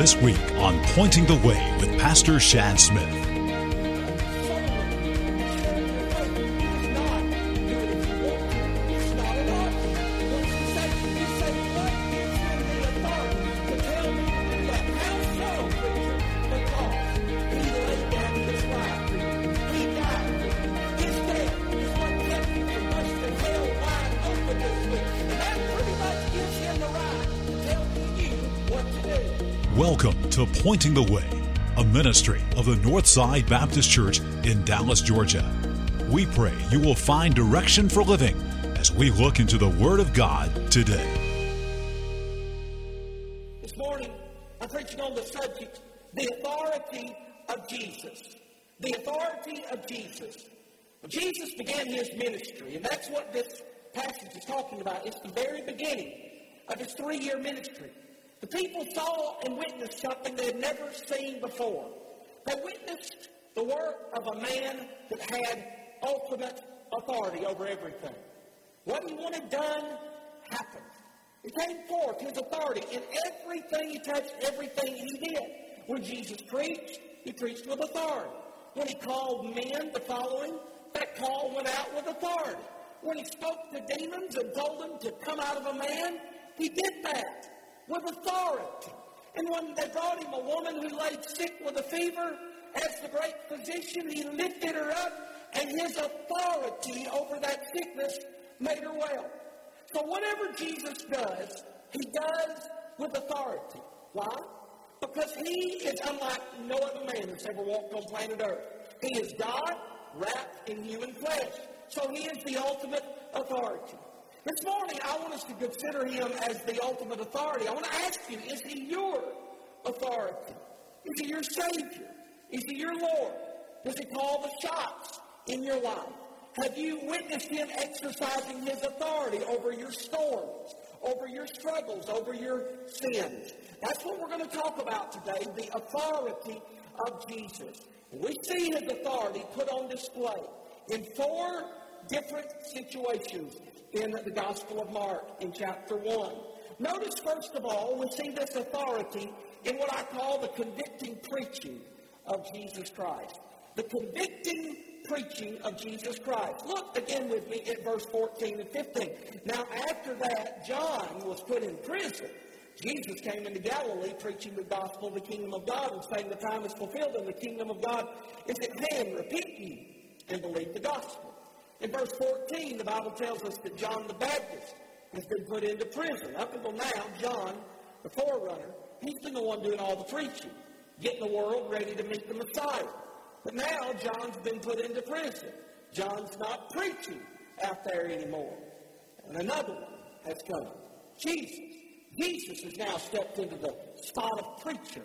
this week on Pointing the Way with Pastor Shad Smith. Pointing the Way, a ministry of the Northside Baptist Church in Dallas, Georgia. We pray you will find direction for living as we look into the Word of God today. Of a man that had ultimate authority over everything. What he wanted done happened. He came forth, his authority, in everything he touched, everything he did. When Jesus preached, he preached with authority. When he called men to follow him, that call went out with authority. When he spoke to demons and told them to come out of a man, he did that with authority. And when they brought him a woman who lay sick with a fever, as the great physician, he lifted her up, and his authority over that sickness made her well. So whatever Jesus does, he does with authority. Why? Because he is unlike no other man that's ever walked on planet Earth. He is God wrapped in human flesh. So he is the ultimate authority. This morning, I want us to consider him as the ultimate authority. I want to ask you, is he your authority? Is he your Savior? Is he your Lord? Does he call the shots in your life? Have you witnessed him exercising his authority over your storms, over your struggles, over your sins? That's what we're going to talk about today the authority of Jesus. We see his authority put on display in four different situations in the Gospel of Mark in chapter 1. Notice, first of all, we see this authority in what I call the convicting preaching of Jesus Christ. The convicting preaching of Jesus Christ. Look again with me at verse 14 and 15. Now, after that, John was put in prison. Jesus came into Galilee preaching the gospel of the kingdom of God and saying the time is fulfilled and the kingdom of God is at hand. Repent ye and believe the gospel. In verse 14, the Bible tells us that John the Baptist has been put into prison. Up until now, John, the forerunner, he's been the one doing all the preaching, getting the world ready to meet the Messiah. But now, John's been put into prison. John's not preaching out there anymore. And another one has come Jesus. Jesus has now stepped into the spot of preacher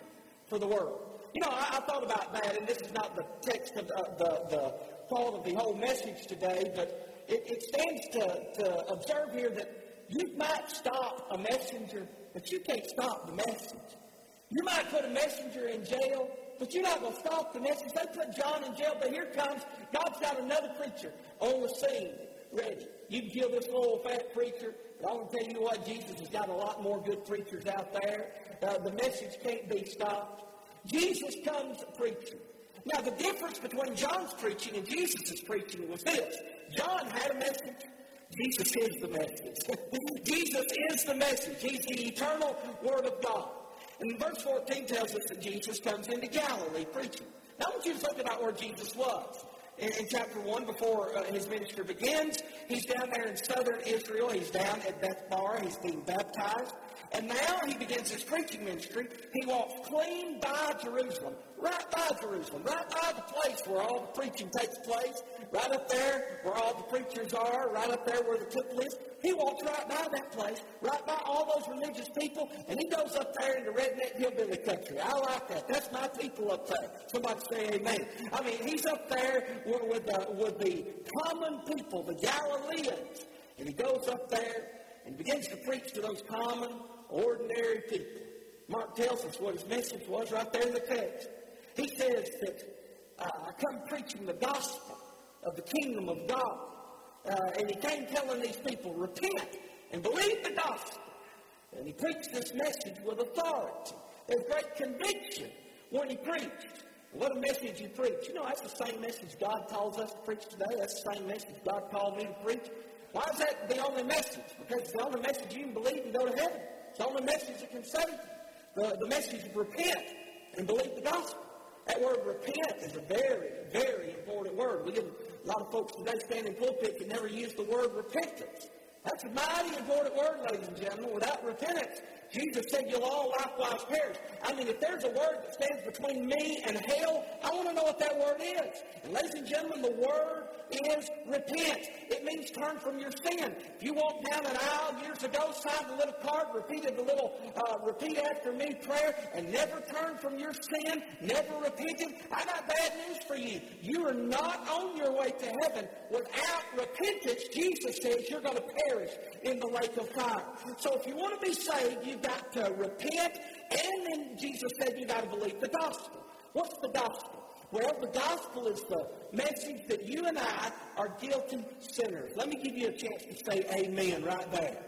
for the world. You know, I, I thought about that, and this is not the text of the, the, the thought of the whole message today, but it, it stands to, to observe here that you might stop a messenger, but you can't stop the message. You might put a messenger in jail, but you're not going to stop the message. They put John in jail, but here comes, God's got another preacher on the scene, ready. You can kill this little fat preacher, but I want to tell you what, Jesus has got a lot more good preachers out there. Uh, the message can't be stopped. Jesus comes preaching. Now, the difference between John's preaching and Jesus' preaching was this John had a message. Jesus is the message. Jesus is the message. He's the eternal Word of God. And verse 14 tells us that Jesus comes into Galilee preaching. Now, I want you to think about where Jesus was. In, in chapter 1, before uh, his ministry begins, he's down there in southern Israel. He's down at Bethabara. He's being baptized. And now he begins his preaching ministry. He walks clean by Jerusalem, right by Jerusalem, right by the place where all the preaching takes place, right up there where all the preachers are, right up there where the temple is. He walks right by that place, right by all those religious people, and he goes up there in the redneck hillbilly country. I like that. That's my people up there. Somebody say amen. I mean, he's up there with, with, the, with the common people, the Galileans, and he goes up there and begins to preach to those common ordinary people. Mark tells us what his message was right there in the text. He says that uh, I come preaching the gospel of the kingdom of God. Uh, and he came telling these people, repent and believe the gospel. And he preached this message with authority. There's great conviction when he preached. What a message he preached. You know, that's the same message God calls us to preach today. That's the same message God called me to preach. Why is that the only message? Because it's the only message you can believe and go to heaven. It's the only message that can save you. The, the message of repent and believe the gospel. That word repent is a very, very important word. We get a lot of folks today stand in pulpit that never use the word repentance. That's a mighty important word, ladies and gentlemen. Without repentance, Jesus said, You'll all likewise perish. I mean, if there's a word that stands between me and hell, I want to know what that word is. And ladies and gentlemen, the word is repent. It means turn from your sin. If you walked down an aisle years ago, signed a little card, repeated the little uh, repeat after me prayer, and never turned from your sin, never repented, I got bad news for you. You are not on your way to heaven. Without repentance, Jesus says you're going to perish in the lake of fire. So if you want to be saved, you've got to repent, and then Jesus said you've got to believe the gospel. What's the gospel? Well, the gospel is the message that you and I are guilty sinners. Let me give you a chance to say amen right there.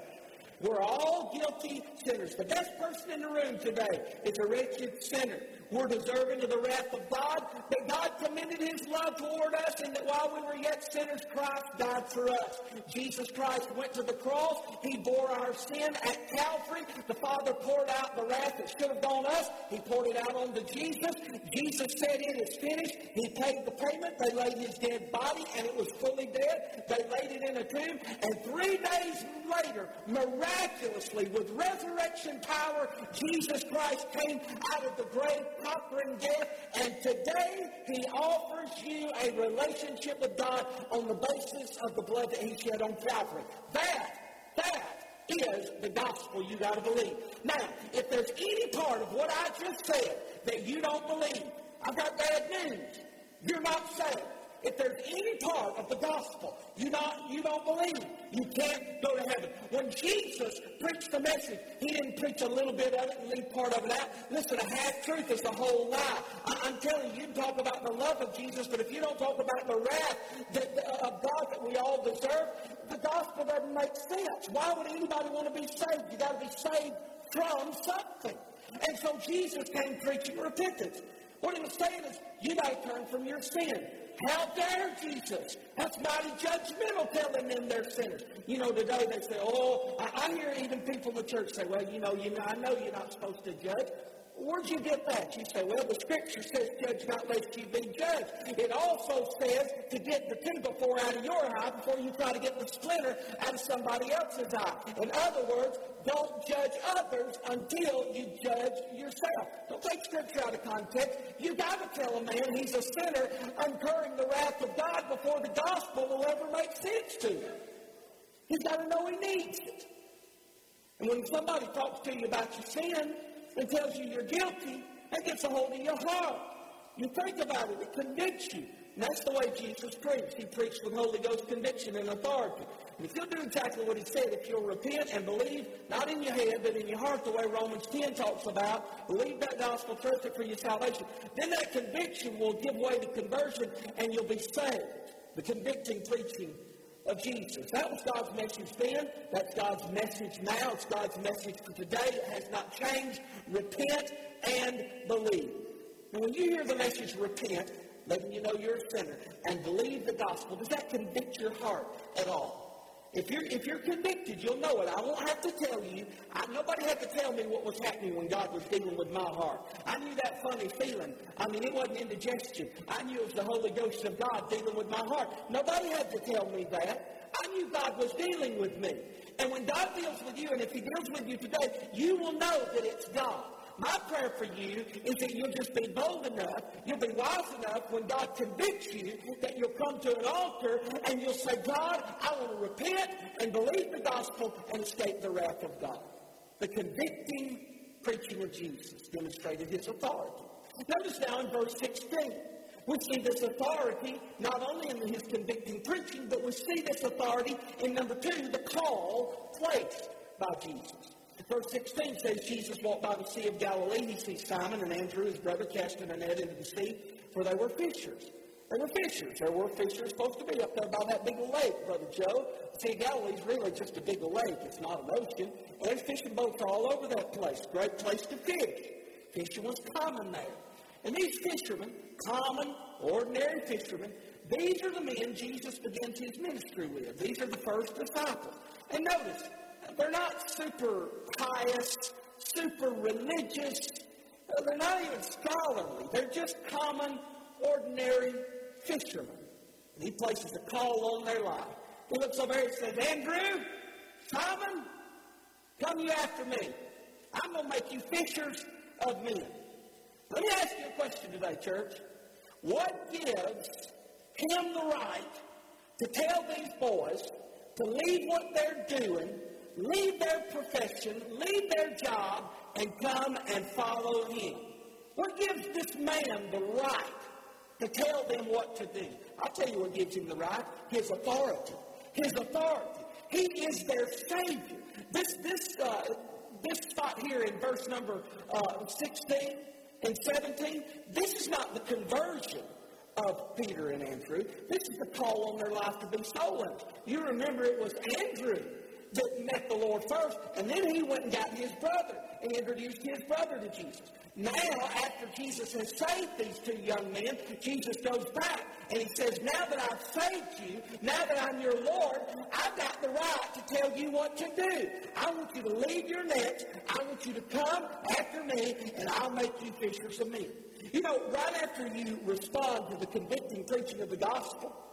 We're all guilty sinners. The best person in the room today is a wretched sinner. We're deserving of the wrath of God, but God commended his love toward us in that while we were yet sinners, Christ died for us. Jesus Christ went to the cross. He bore our sin at Calvary. The Father poured out the wrath that should have gone us. He poured it out onto Jesus. Jesus said, It is finished. He paid the payment. They laid his dead body, and it was fully dead. They laid a tomb. And three days later, miraculously, with resurrection power, Jesus Christ came out of the grave conquering death, and today he offers you a relationship with God on the basis of the blood that he shed on Calvary. That, that is the gospel you got to believe. Now, if there's any part of what I just said that you don't believe, I've got bad news. You're not saved. If there's any part of the gospel you not you don't believe, you can't go to heaven. When Jesus preached the message, he didn't preach a little bit of it and leave part of it out. Listen, a half truth is a whole lie. I, am telling you, you talk about the love of Jesus, but if you don't talk about the wrath that, of God that we all deserve, the gospel doesn't make sense. Why would anybody want to be saved? You got to be saved from something. And so Jesus came preaching repentance. What he was saying is, you got to turn from your sin. How dare Jesus? That's mighty judgmental telling them they're sinners. You know, today they say, oh, I, I hear even people in the church say, well, you know, you know, I know you're not supposed to judge. Where'd you get that? You say, well, the scripture says, judge not lest you be judged. It also says to get the tube before out of your eye before you try to get the splinter out of somebody else's eye. In other words, don't judge others until you judge yourself. Don't take scripture out of context. You got to tell a man he's a sinner, incurring the wrath of God before the gospel will ever make sense to him. He's got to know he needs it. And when somebody talks to you about your sin, and tells you you're guilty, that gets a hold of your heart. You think about it, it convicts you. And that's the way Jesus preached. He preached with Holy Ghost conviction and authority. And if you'll do exactly what he said, if you'll repent and believe, not in your head, but in your heart, the way Romans 10 talks about, believe that gospel, trust it for your salvation, then that conviction will give way to conversion and you'll be saved. The convicting preaching of Jesus. That was God's message then. That's God's message now. It's God's message for today. It has not changed. Repent and believe. And when you hear the message repent, letting you know you're a sinner, and believe the gospel, does that convict your heart at all? If you're, if you're convicted, you'll know it. I won't have to tell you. I, nobody had to tell me what was happening when God was dealing with my heart. I knew that funny feeling. I mean, it wasn't indigestion. I knew it was the Holy Ghost of God dealing with my heart. Nobody had to tell me that. I knew God was dealing with me. And when God deals with you, and if He deals with you today, you will know that it's God. My prayer for you is that you'll just be bold enough, you'll be wise enough when God convicts you that you'll come to an altar and you'll say, God, I want to repent and believe the gospel and escape the wrath of God. The convicting preaching of Jesus demonstrated his authority. Notice now in verse 16, we see this authority not only in his convicting preaching, but we see this authority in number two, the call placed by Jesus. Verse 16 says, Jesus walked by the Sea of Galilee. He sees Simon and Andrew, his brother, casting a net into the sea, for they were fishers. They were fishers. There were fishers supposed to be up there by that big lake, Brother Joe. The Sea Galilee is really just a big lake. It's not an ocean. There's fishing boats all over that place. Great place to fish. Fishing was common there. And these fishermen, common, ordinary fishermen, these are the men Jesus begins his ministry with. These are the first disciples. And notice, they're not super pious, super religious. They're not even scholarly. They're just common, ordinary fishermen. And he places a call on their life. He looks over and says, Andrew, Simon, come you after me. I'm going to make you fishers of men. Let me ask you a question today, church. What gives him the right to tell these boys to leave what they're doing, leave their profession, leave their job, and come and follow him? What gives this man the right to tell them what to do? I'll tell you what gives him the right his authority. His authority. He is their Savior. This, this, uh, this spot here in verse number uh, 16 and 17, this is not the conversion of Peter and Andrew. This is the call on their life to be stolen. You remember it was Andrew that met the Lord first, and then he went and got his brother and introduced his brother to Jesus. Now, after Jesus has saved these two young men, Jesus goes back and he says, Now that I've saved you, now that I'm your Lord, I've got the right to tell you what to do. I want you to leave your nets. I want you to come after me, and I'll make you fishers of men. You know, right after you respond to the convicting preaching of the gospel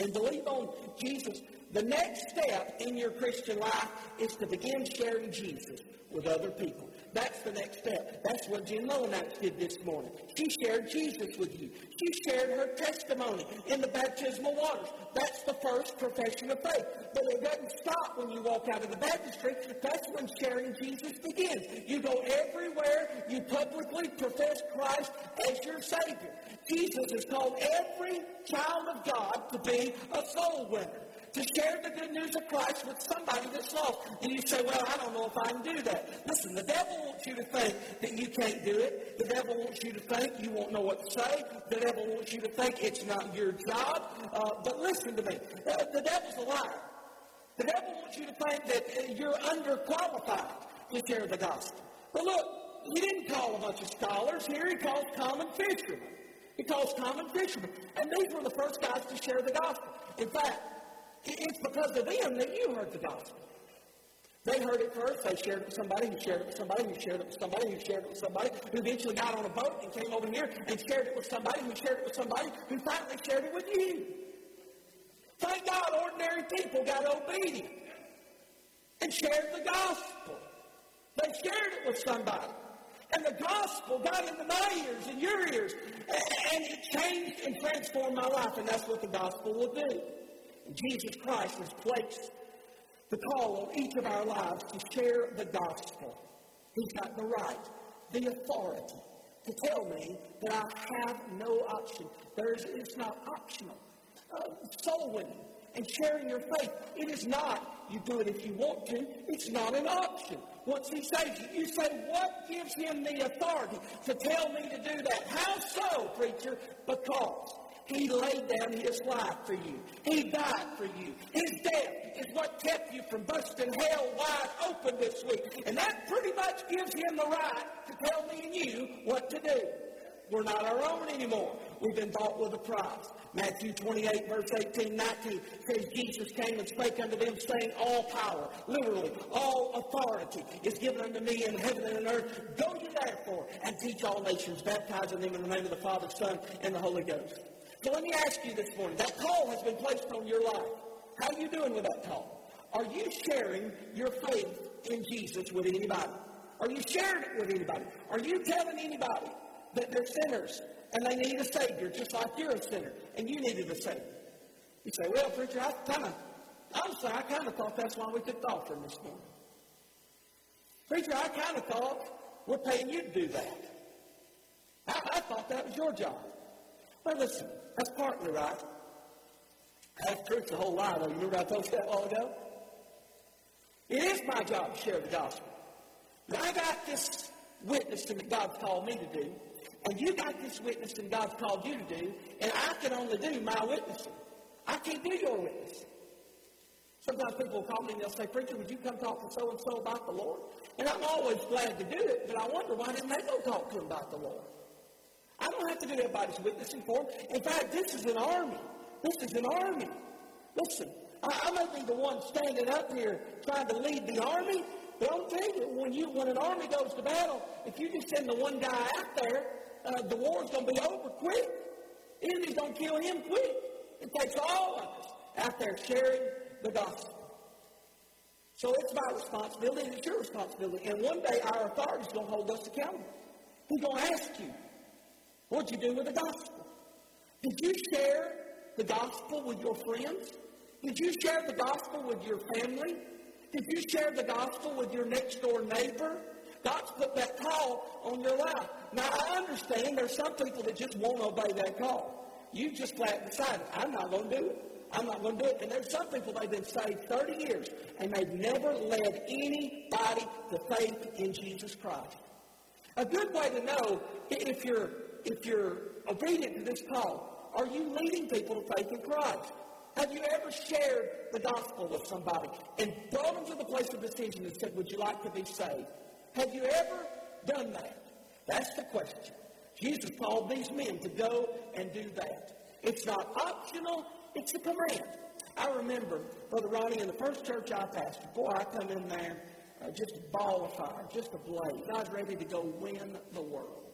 and believe on Jesus, the next step in your Christian life is to begin sharing Jesus with other people. That's the next step. That's what Jen Mullinax did this morning. She shared Jesus with you. She shared her testimony in the baptismal waters. That's the first profession of faith. But it doesn't stop when you walk out of the baptistry. That's when sharing Jesus begins. You go everywhere. You publicly profess Christ as your Savior. Jesus has called every child of God to be a soul winner to share the good news of Christ with somebody that's lost. And you say, well, I don't know if I can do that. Listen, the devil wants you to think that you can't do it. The devil wants you to think you won't know what to say. The devil wants you to think it's not your job. Uh, but listen to me. Uh, the devil's a liar. The devil wants you to think that uh, you're underqualified to share the gospel. But look, he didn't call a bunch of scholars. Here he called common fishermen. He calls common fishermen. And these were the first guys to share the gospel. In fact, it's because of them that you heard the gospel. They heard it first. They shared it with somebody who shared it with somebody who shared it with somebody who shared it with somebody who eventually got on a boat and came over here and shared it with somebody who shared it with somebody who finally shared it with you. Thank God ordinary people got obedient and shared the gospel. They shared it with somebody. And the gospel got into my ears and your ears. And it changed and transformed my life. And that's what the gospel will do. Jesus Christ has placed the call on each of our lives to share the gospel. He's got the right, the authority to tell me that I have no option. There's, it's not optional. Uh, soul winning and sharing your faith, it is not you do it if you want to. It's not an option. Once he saves you, you say, what gives him the authority to tell me to do that? How so, preacher? Because he laid down his life for you. He died for you. His death is what kept you from busting hell wide open this week. And that pretty much gives him the right to tell me and you what to do. We're not our own anymore. We've been bought with a price. Matthew 28, verse 18, 19 says, Jesus came and spake unto them, saying, All power, literally, all authority is given unto me in heaven and on earth. Go ye therefore and teach all nations, baptizing them in the name of the Father, Son, and the Holy Ghost. So let me ask you this morning. That call has been placed on your life. How are you doing with that call? Are you sharing your faith in Jesus with anybody? Are you sharing it with anybody? Are you telling anybody that they're sinners and they need a Savior just like you're a sinner and you needed a Savior? You say, well, preacher, I kind of, honestly, I kind of thought that's why we took the offering this morning. Preacher, I kind of thought we're paying you to do that. I, I thought that was your job. Well, listen, that's partly right. Half truth's the whole lie, though. You remember I told you that long ago? It is my job to share the gospel. But I got this witnessing that God's called me to do, and you got this witnessing God's called you to do, and I can only do my witnessing. I can't do your witness. Sometimes people will call me and they'll say, Preacher, would you come talk to so and so about the Lord? And I'm always glad to do it, but I wonder why didn't they go talk to him about the Lord? I don't have to do everybody's witnessing for him. In fact, this is an army. This is an army. Listen, I, I may be the one standing up here trying to lead the army, but I'll tell you, when you when an army goes to battle, if you just send the one guy out there, uh, the war's going to be over quick. Enemy's going to kill him quick. It takes all of us out there sharing the gospel. So it's my responsibility and it's your responsibility. And one day our authority is going to hold us accountable. He's going to ask you, what'd you do with the gospel? Did you share the gospel with your friends? Did you share the gospel with your family? Did you share the gospel with your next door neighbor? God's put that call on your life. Now, I understand there's some people that just won't obey that call. You just flat decided, I'm not going to do it. I'm not going to do it. And there's some people, they've been saved 30 years, and they've never led anybody to faith in Jesus Christ. A good way to know if you're, if you're obedient to this call, are you leading people to faith in Christ? Have you ever shared the gospel with somebody and brought them to the place of decision and said, Would you like to be saved? Have you ever done that? That's the question. Jesus called these men to go and do that. It's not optional, it's a command. I remember Brother Ronnie in the first church I pastored. Boy, I come in there uh, just a ball of fire, just a blaze. I was ready to go win the world.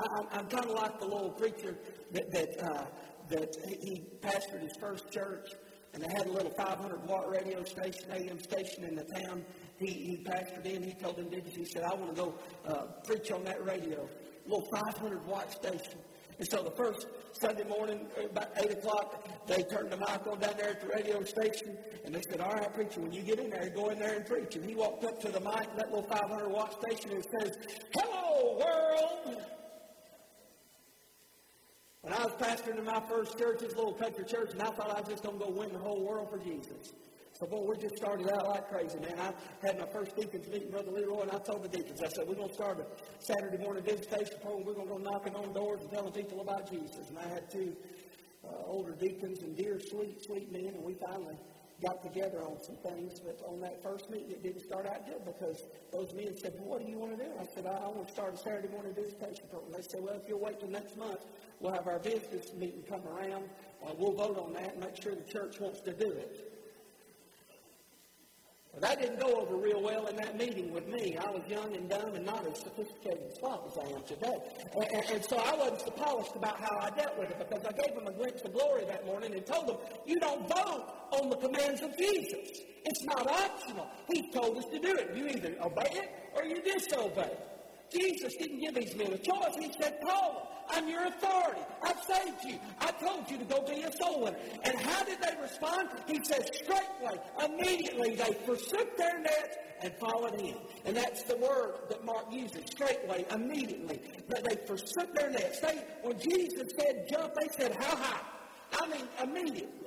I, am kind of like the little preacher that that, uh, that he pastored his first church, and they had a little 500 watt radio station, AM station in the town. He, he pastored in. He told them he said, "I want to go uh, preach on that radio, little 500 watt station." And so the first Sunday morning, about 8 o'clock, they turned the mic on down there at the radio station, and they said, all right, preacher, when you get in there, go in there and preach. And he walked up to the mic, at that little 500-watt station, and says, hello, world! When I was pastoring in my first church, this little country church, and I thought I was just going to go win the whole world for Jesus. So, boy, we just started out like crazy, man. I had my first deacons meeting, Brother Leroy, and I told the deacons, I said, we're going to start a Saturday morning visitation program. We're going to go knocking on doors and telling people about Jesus. And I had two uh, older deacons and dear, sweet, sweet men, and we finally got together on some things. But on that first meeting, it didn't start out good because those men said, well, what do you want to do? I said, I, want to start a Saturday morning visitation program. They said, well, if you'll wait till next month, we'll have our visitors meeting come around. Uh, we'll vote on that and make sure the church wants to do it. Didn't go over real well in that meeting with me. I was young and dumb and not as sophisticated and smart as I am today. And, and, and, so I wasn't so polished about how I dealt with it because I gave them a glimpse of glory that morning and told them, you don't vote on the commands of Jesus. It's not optional. He told us to do it. You either obey it or you disobey. Jesus didn't give these men a choice. He said, call them. I'm your authority. I've saved you. I told you to go be a soul winner. And how did they respond? He says, straightway, immediately they forsook their nets and followed him. And that's the word that Mark uses, straightway, immediately. That they forsook their nets. They, when Jesus said jump, they said, how high? I mean, immediately.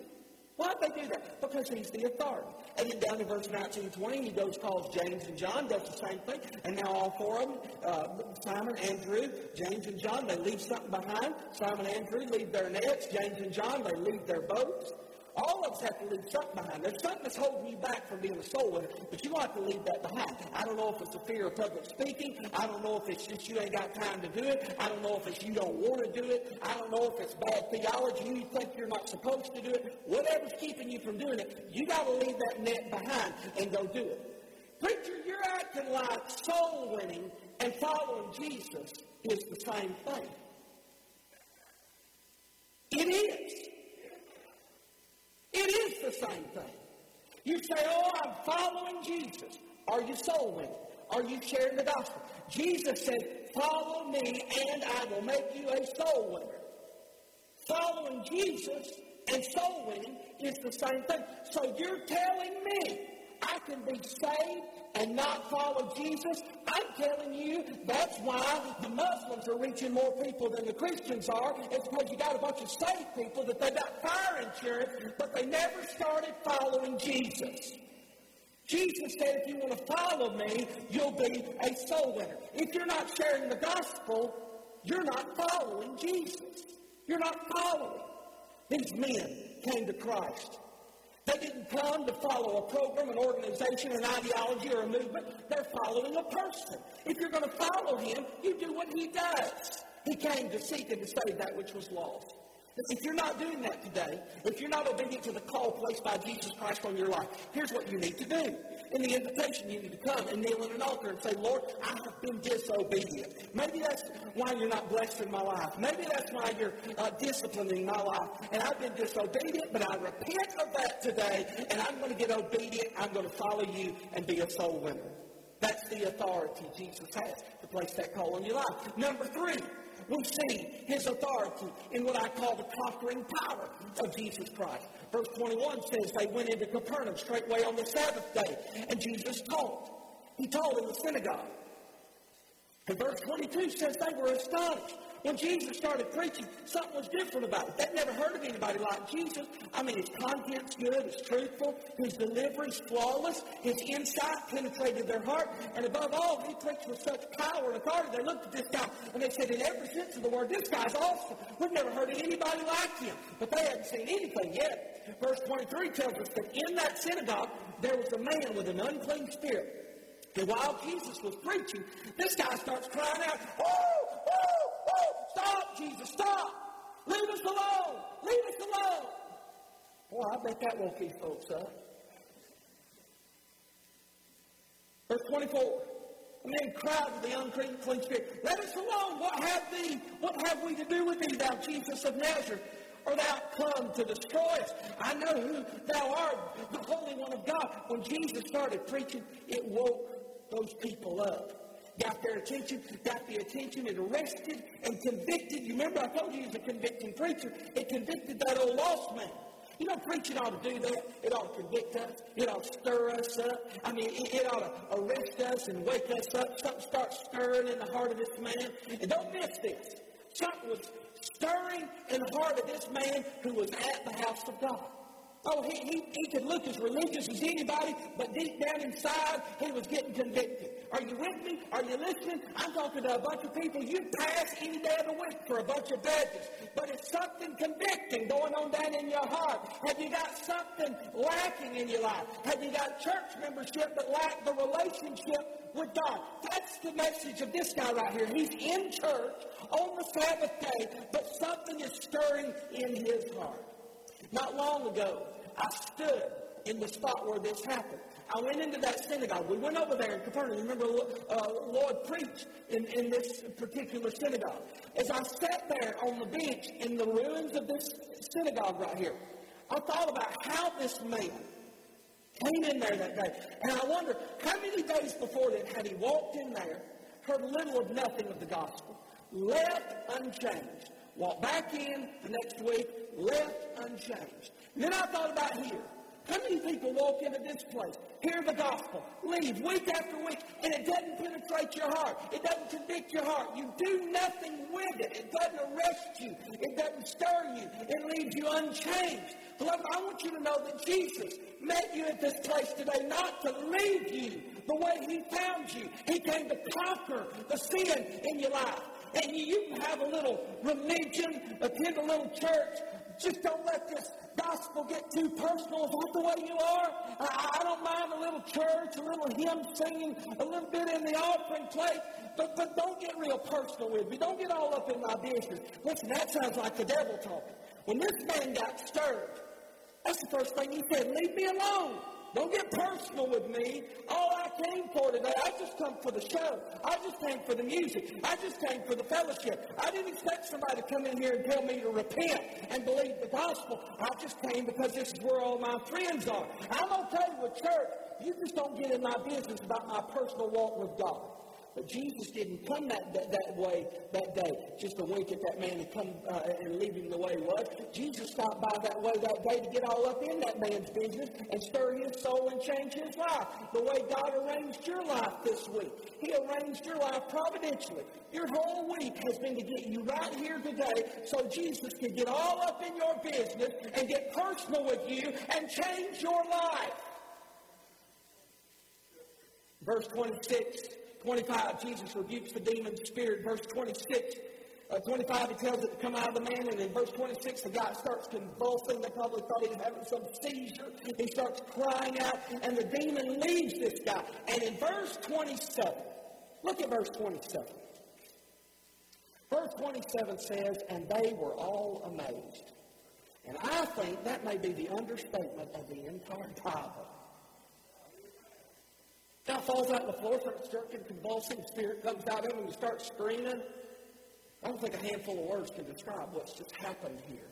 Why'd they do that? Because he's the authority. And then down to verse 19 20, he goes, calls James and John, does the same thing. And now all four of them, uh, Simon, Andrew, James, and John, they leave something behind. Simon and Andrew leave their nets. James and John, they leave their boats. All of us have to leave something behind. There's something that's holding you back from being a soul winner, but you have to leave that behind. I don't know if it's a fear of public speaking. I don't know if it's just you ain't got time to do it. I don't know if it's you don't want to do it. I don't know if it's bad theology. You think you're not supposed to do it. Whatever's keeping you from doing it, you got to leave that net behind and go do it. Preacher, you're acting like soul winning and following Jesus is the same thing. It is. It is the same thing. You say, Oh, I'm following Jesus. Are you soul winning? Are you sharing the gospel? Jesus said, Follow me and I will make you a soul winner. Following Jesus and soul winning is the same thing. So you're telling me I can be saved and not follow Jesus, I'm telling you that's why the Muslims are reaching more people than the Christians are. It's because you got a bunch of saved people that they got fire insurance, but they never started following Jesus. Jesus said, if you want to follow me, you'll be a soul winner. If you're not sharing the gospel, you're not following Jesus. You're not following. These men came to Christ. They didn't come to follow a program, an organization, an ideology, or a movement. They're following a person. If you're going to follow him, you do what he does. He came to seek and to save that which was lost. If you're not doing that today, if you're not obedient to the call placed by Jesus Christ on your life, here's what you need to do. In the invitation, you need to come and kneel in an altar and say, Lord, I have been disobedient. Maybe that's why you're not blessed in my life. Maybe that's why you're uh, disciplining my life. And I've been disobedient, but I repent of that today, and I'm going to get obedient. I'm going to follow you and be a soul winner. That's the authority Jesus has to place that call on your life. Number three, we see his authority in what I call the conquering power of Jesus Christ. Verse 21 says they went into Capernaum straightway on the Sabbath day, and Jesus taught. He taught in the synagogue. And verse 22 says they were astonished when Jesus started preaching, something was different about it. They'd never heard of anybody like Jesus. I mean, his content's good, it's truthful, his delivery's flawless, his insight penetrated their heart, and above all, he preached with such power and authority. They looked at this guy and they said, in every sense of the word, this guy's awesome. We've never heard of anybody like him. But they hadn't seen anything yet. Verse 23 tells us that in that synagogue, there was a man with an unclean spirit. And while Jesus was preaching, this guy starts crying out, Oh, Jesus, stop. Leave us alone. Leave us alone. Boy, I bet that woke these folks up. Verse 24. The man cried to the unclean spirit, Let us alone. What have thee? What have we to do with thee, thou Jesus of Nazareth? Or thou come to destroy us? I know who thou art, the Holy One of God. When Jesus started preaching, it woke those people up. Got their attention, got the attention, it arrested and convicted. You remember I told you he's a convicting preacher. It convicted that old lost man. You know, preaching ought to do that. It ought to convict us. It ought to stir us up. I mean, it, it ought to arrest us and wake us up. Something starts stirring in the heart of this man. And don't miss this. Something was stirring in the heart of this man who was at the house of God. Oh, he, he, he could look as religious as anybody, but deep down inside, he was getting convicted. Are you with me? Are you listening? I'm talking to a bunch of people you pass any day of the week for a bunch of badges, but it's something convicting going on down in your heart. Have you got something lacking in your life? Have you got church membership but lack the relationship with God? That's the message of this guy right here. He's in church on the Sabbath day, but something is stirring in his heart. Not long ago, I stood in the spot where this happened. I went into that synagogue. We went over there in Capernaum. Remember, uh, Lord preached in, in this particular synagogue. As I sat there on the bench in the ruins of this synagogue right here, I thought about how this man came in there that day. And I wonder how many days before that had he walked in there, heard little of nothing of the gospel, left unchanged, walked back in the next week, left unchanged. And then I thought about here. How many people walk into this place, hear the gospel, leave week after week, and it doesn't penetrate your heart? It doesn't convict your heart. You do nothing with it. It doesn't arrest you. It doesn't stir you. It leaves you unchanged. Beloved, I want you to know that Jesus met you at this place today not to leave you the way he found you. He came to conquer the sin in your life. And you can have a little religion, attend a little church, just don't let this gospel get too personal. Is that the way you are? I, I don't mind a little church, a little hymn singing, a little bit in the offering plate, but, but don't get real personal with me. Don't get all up in my business. Listen, that sounds like the devil talking. When this man got stirred, that's the first thing he said, leave me alone. Don't get personal with me. All I came for today, I just come for the show. I just came for the music. I just came for the fellowship. I didn't expect somebody to come in here and tell me to repent and believe the gospel. I just came because this is where all my friends are. I'm okay with church. You just don't get in my business about my personal walk with God. But Jesus didn't come that, that, that way that day, just to wink at that man and come uh, and leave him the way he was. Jesus stopped by that way that day to get all up in that man's business and stir his soul and change his life. The way God arranged your life this week. He arranged your life providentially. Your whole week has been to get you right here today so Jesus can get all up in your business and get personal with you and change your life. Verse 26. 25, Jesus rebukes the demon spirit. Verse 26, uh, 25, he tells it to come out of the man, and in verse 26, the guy starts convulsing. They probably thought he was having some seizure. He starts crying out, and the demon leaves this guy. And in verse 27, look at verse 27. Verse 27 says, And they were all amazed. And I think that may be the understatement of the entire Bible. Now falls out on the floor, starts jerking, convulsing, spirit comes out of him, and he starts screaming. I don't think a handful of words can describe what's just happened here.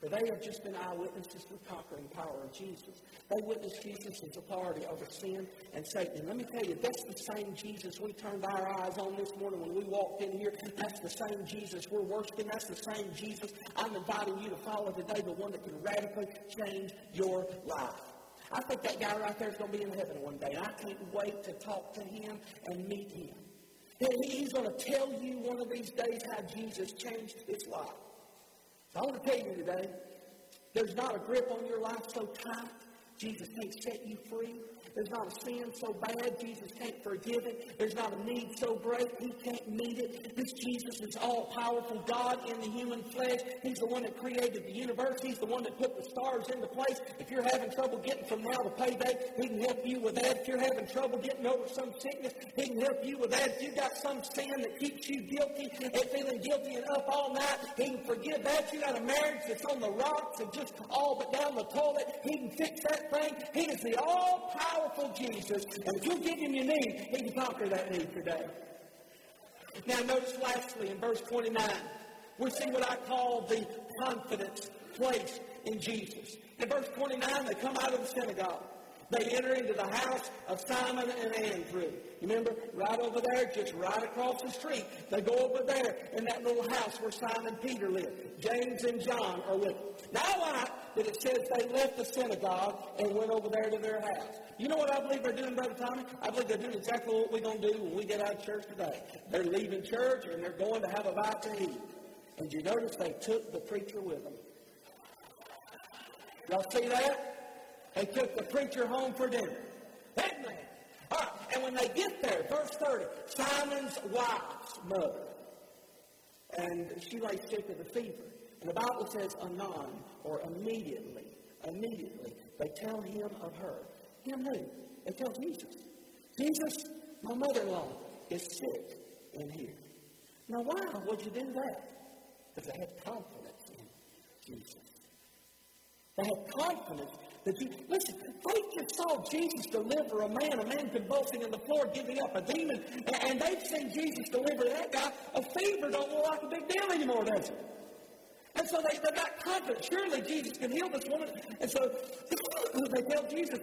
For they have just been eyewitnesses to the conquering power of Jesus. They witnessed Jesus' authority over sin and Satan. And let me tell you, that's the same Jesus we turned our eyes on this morning when we walked in here. That's the same Jesus we're worshiping. That's the same Jesus I'm inviting you to follow today, the one that can radically change your life. I think that guy right there is going to be in heaven one day. I can't wait to talk to him and meet him. He's going to tell you one of these days how Jesus changed his life. So I want to tell you today, there's not a grip on your life so tight, Jesus can't set you free. There's not a sin so bad Jesus can't forgive it. There's not a need so great he can't meet it. This Jesus is all powerful God in the human flesh. He's the one that created the universe. He's the one that put the stars into place. If you're having trouble getting from now to payday, he can help you with that. If you're having trouble getting over some sickness, he can help you with that. If you've got some sin that keeps you guilty and feeling guilty and up all night, he can forgive that. You got a marriage that's on the rocks and just all but down the toilet, he can fix that thing. He is the all powerful powerful Jesus, and if you give him your need, he can conquer that need today. Now, notice lastly in verse 29, we see what I call the confidence place in Jesus. In verse 29, they come out of the synagogue. They enter into the house of Simon and Andrew. You remember, right over there, just right across the street. They go over there in that little house where Simon Peter lived. James and John are with them. Now I that it says they left the synagogue and went over there to their house. You know what I believe they're doing, Brother Tommy? I believe they're doing exactly what we're going to do when we get out of church today. They're leaving church and they're going to have a bite to eat. And you notice they took the preacher with them. Y'all see that? They took the preacher home for dinner. Amen. All right, and when they get there, verse 30, Simon's wife's mother, and she lay sick with a fever. And the Bible says anon, or immediately, immediately, they tell him of her. Him who? They tell Jesus. Jesus, my mother-in-law, is sick in here. Now, why would you do that? Because they had confidence in Jesus. They had confidence that you, listen, they just saw Jesus deliver a man, a man convulsing in the floor, giving up a demon, and, and they've seen Jesus deliver that guy. A fever don't look like a big deal anymore, does it? And so they, they got confidence. Surely Jesus can heal this woman. And so they tell Jesus,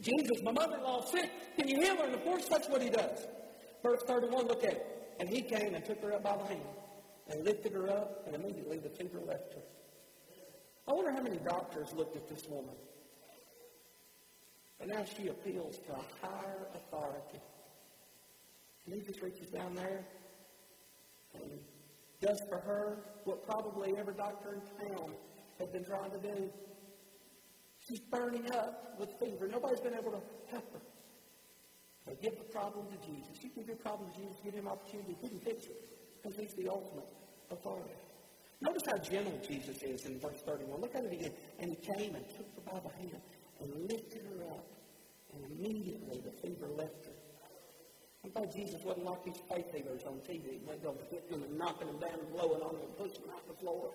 Jesus, my mother-in-law sick. Can you heal her? And of course, that's what he does. Verse 31, look at it. And he came and took her up by the hand and lifted her up, and immediately the fever left her. I wonder how many doctors looked at this woman. And now she appeals to a higher authority. And he just reaches down there and does for her what probably every doctor in town had been trying to do. She's burning up with fever. Nobody's been able to help her. They give the problem to Jesus. You can give the problem to Jesus, give him opportunity. He can fix it because he's the ultimate authority. Notice how gentle Jesus is in verse 31. Look at it again. And he came and took her by the hand and lifted her up, and immediately the fever left her. I'm glad Jesus wasn't like these faith healers on TV. They go hitting them and knocking them down and blowing on them and pushing them out the floor.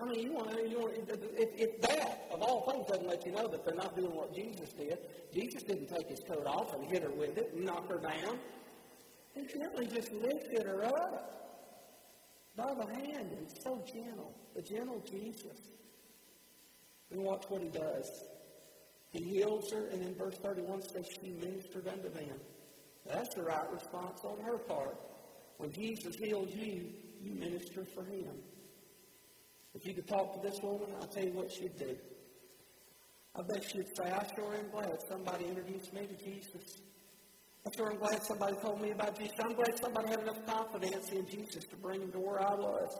I mean, you want to, you want, if, if that, of all things, doesn't let you know that they're not doing what Jesus did, Jesus didn't take his coat off and hit her with it and knock her down. He gently just lifted her up by the hand and so gentle, the gentle Jesus. And watch what he does. He heals her, and in verse 31 says she ministered unto them. That's the right response on her part. When Jesus heals you, you minister for him. If you could talk to this woman, I'll tell you what she'd do. I bet she'd say, I sure am glad somebody introduced me to Jesus. I sure am glad somebody told me about Jesus. I'm glad somebody had enough confidence in Jesus to bring him to where I was.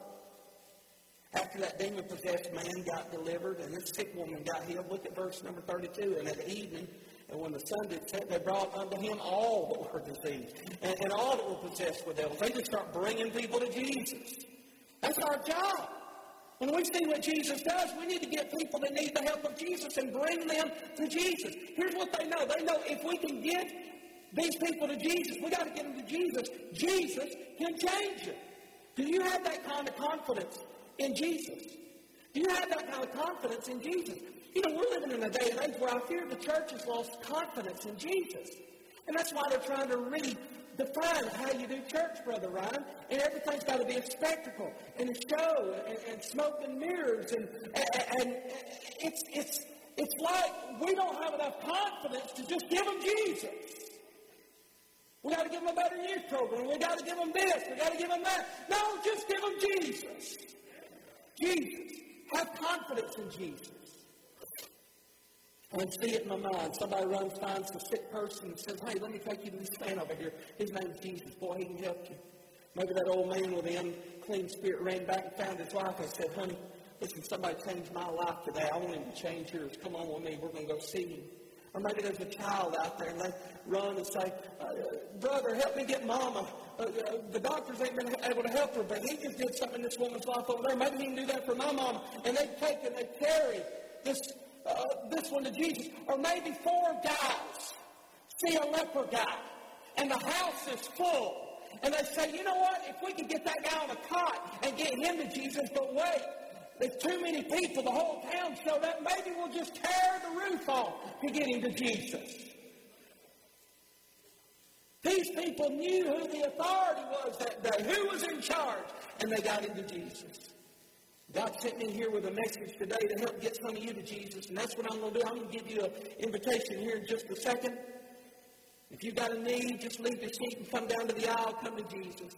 After that demon possessed man got delivered and this sick woman got healed, look at verse number 32. And at evening, And when the sun did set, they brought unto him all that were diseased and, and all that were possessed with devils. They just start bringing people to Jesus. That's our job. When we see what Jesus does, we need to get people that need the help of Jesus and bring them to Jesus. Here's what they know. They know if we can get these people to Jesus, we got to get them to Jesus. Jesus can change them. Do you have that kind of confidence in Jesus? Do you have that kind of confidence in Jesus? You know, we're living in a day and age where I fear the church has lost confidence in Jesus. And that's why they're trying to redefine how you do church, Brother Ryan. And everything's got to be a spectacle and a show and, and smoke and mirrors. And, and, and it's, it's, it's like we don't have enough confidence to just give them Jesus. We got to give them a better youth program. We got to give them this. We got to give them that. No, just give them Jesus. Jesus. Have confidence in Jesus. I see it in my mind. Somebody runs, finds a sick person and says, Hey, let me take you to this man over here. His name's Jesus. Boy, he can help you. Maybe that old man with the unclean spirit ran back and found his wife and said, Honey, listen, somebody changed my life today. I want him to change yours. Come on with me. We're going to go see him. Or maybe there's a child out there and they run and say, uh, Brother, help me get mama. Uh, uh, the doctors ain't been able to help her, but he just did something in this woman's life over there. Maybe he can do that for my mama. And they take and they carry this, uh, this one to Jesus. Or maybe four guys see a leper guy and the house is full. And they say, you know what? If we could get that guy on a cot and get him to Jesus, but wait, there's too many people, the whole town showed up. Maybe we'll just tear the roof off to get him to Jesus. These people knew who the authority was that day, who was in charge, and they got into Jesus. God sent me here with a message today to help get some of you to Jesus, and that's what I'm going to do. I'm going to give you an invitation here in just a second. If you've got a need, just leave your seat and come down to the aisle, come to Jesus.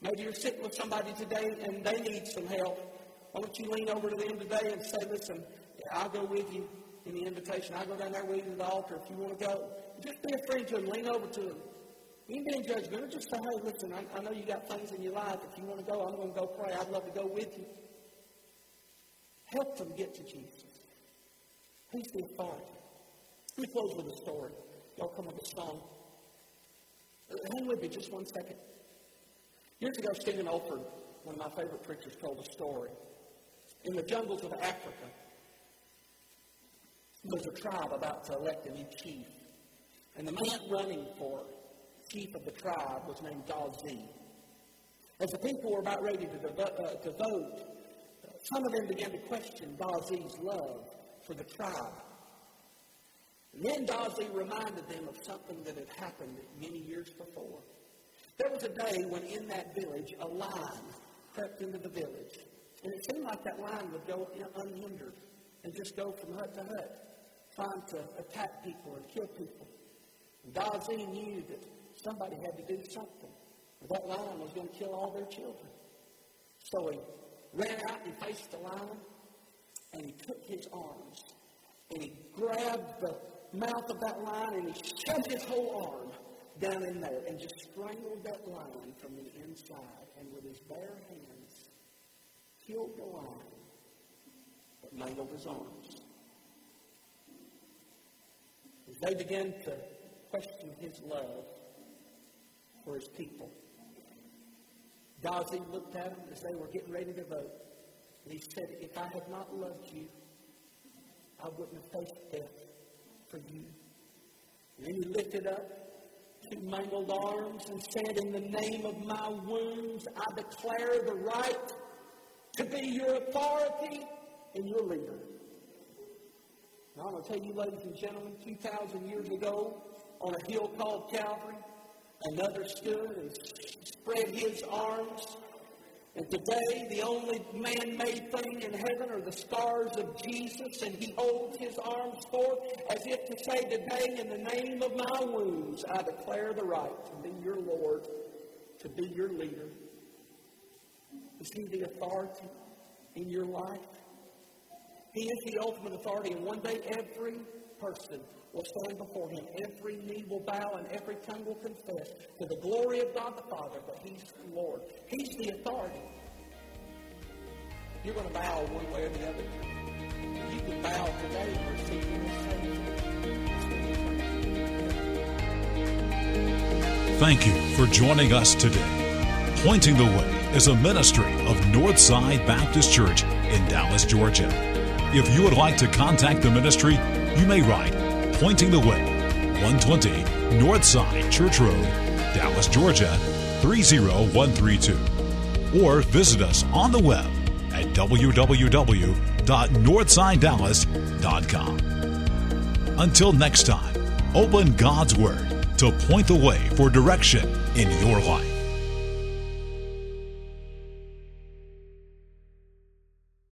Maybe you're sitting with somebody today and they need some help. Why don't you lean over to them today and say, listen, I'll go with you in the invitation. I'll go down there with you to the altar if you want to go. Just be a friend to them. Lean over to them. You can be in judgment. Just say, hey, listen, I, I know you got things in your life. If you want to go, I'm going to go pray. I'd love to go with you. Help them get to Jesus. He's the authority. Let me close with a story. Y'all come with a song. Uh, hang with me just one second. Years ago, Stephen Olford, one of my favorite preachers, told a story in the jungles of Africa, there's a tribe about to elect a new chief. And the man running for chief of the tribe was named Dazi. As the people were about ready to, devo- uh, to vote, some of them began to question Dazi's love for the tribe. And then Dazi reminded them of something that had happened many years before. There was a day when in that village a lion crept into the village and it seemed like that line would go unhindered and just go from hut to hut, trying to attack people and kill people. And Dazi knew that somebody had to do something. That lion was going to kill all their children. So he ran out and faced the lion, and he took his arms, and he grabbed the mouth of that lion, and he shoved his whole arm down in there, and just strangled that lion from the inside. And with his bare hands, the lion, but mangled his arms. As they began to question his love for his people, Dazi looked at them as they were getting ready to vote, and he said, If I had not loved you, I wouldn't have faced death for you. And then he lifted up two mangled arms and said, In the name of my wounds, I declare the right to be your authority and your leader. Now, I'm going to tell you, ladies and gentlemen, 2,000 years ago, on a hill called Calvary, another stood and spread his arms. And today, the only man made thing in heaven are the scars of Jesus, and he holds his arms forth as if to say, Today, in the name of my wounds, I declare the right to be your Lord, to be your leader, is He the authority in your life? He is the ultimate authority, and one day every person will stand before Him. Every knee will bow and every tongue will confess to the glory of God the Father that He's the Lord. He's the authority. You're going to bow one way or the other. You can bow today and receive Savior. Thank you for joining us today. Pointing the Way is a ministry of Northside Baptist Church in Dallas, Georgia. If you would like to contact the ministry, you may write Pointing the Way, 120 Northside Church Road, Dallas, Georgia 30132. Or visit us on the web at www.northsidedallas.com. Until next time, open God's Word to point the way for direction in your life.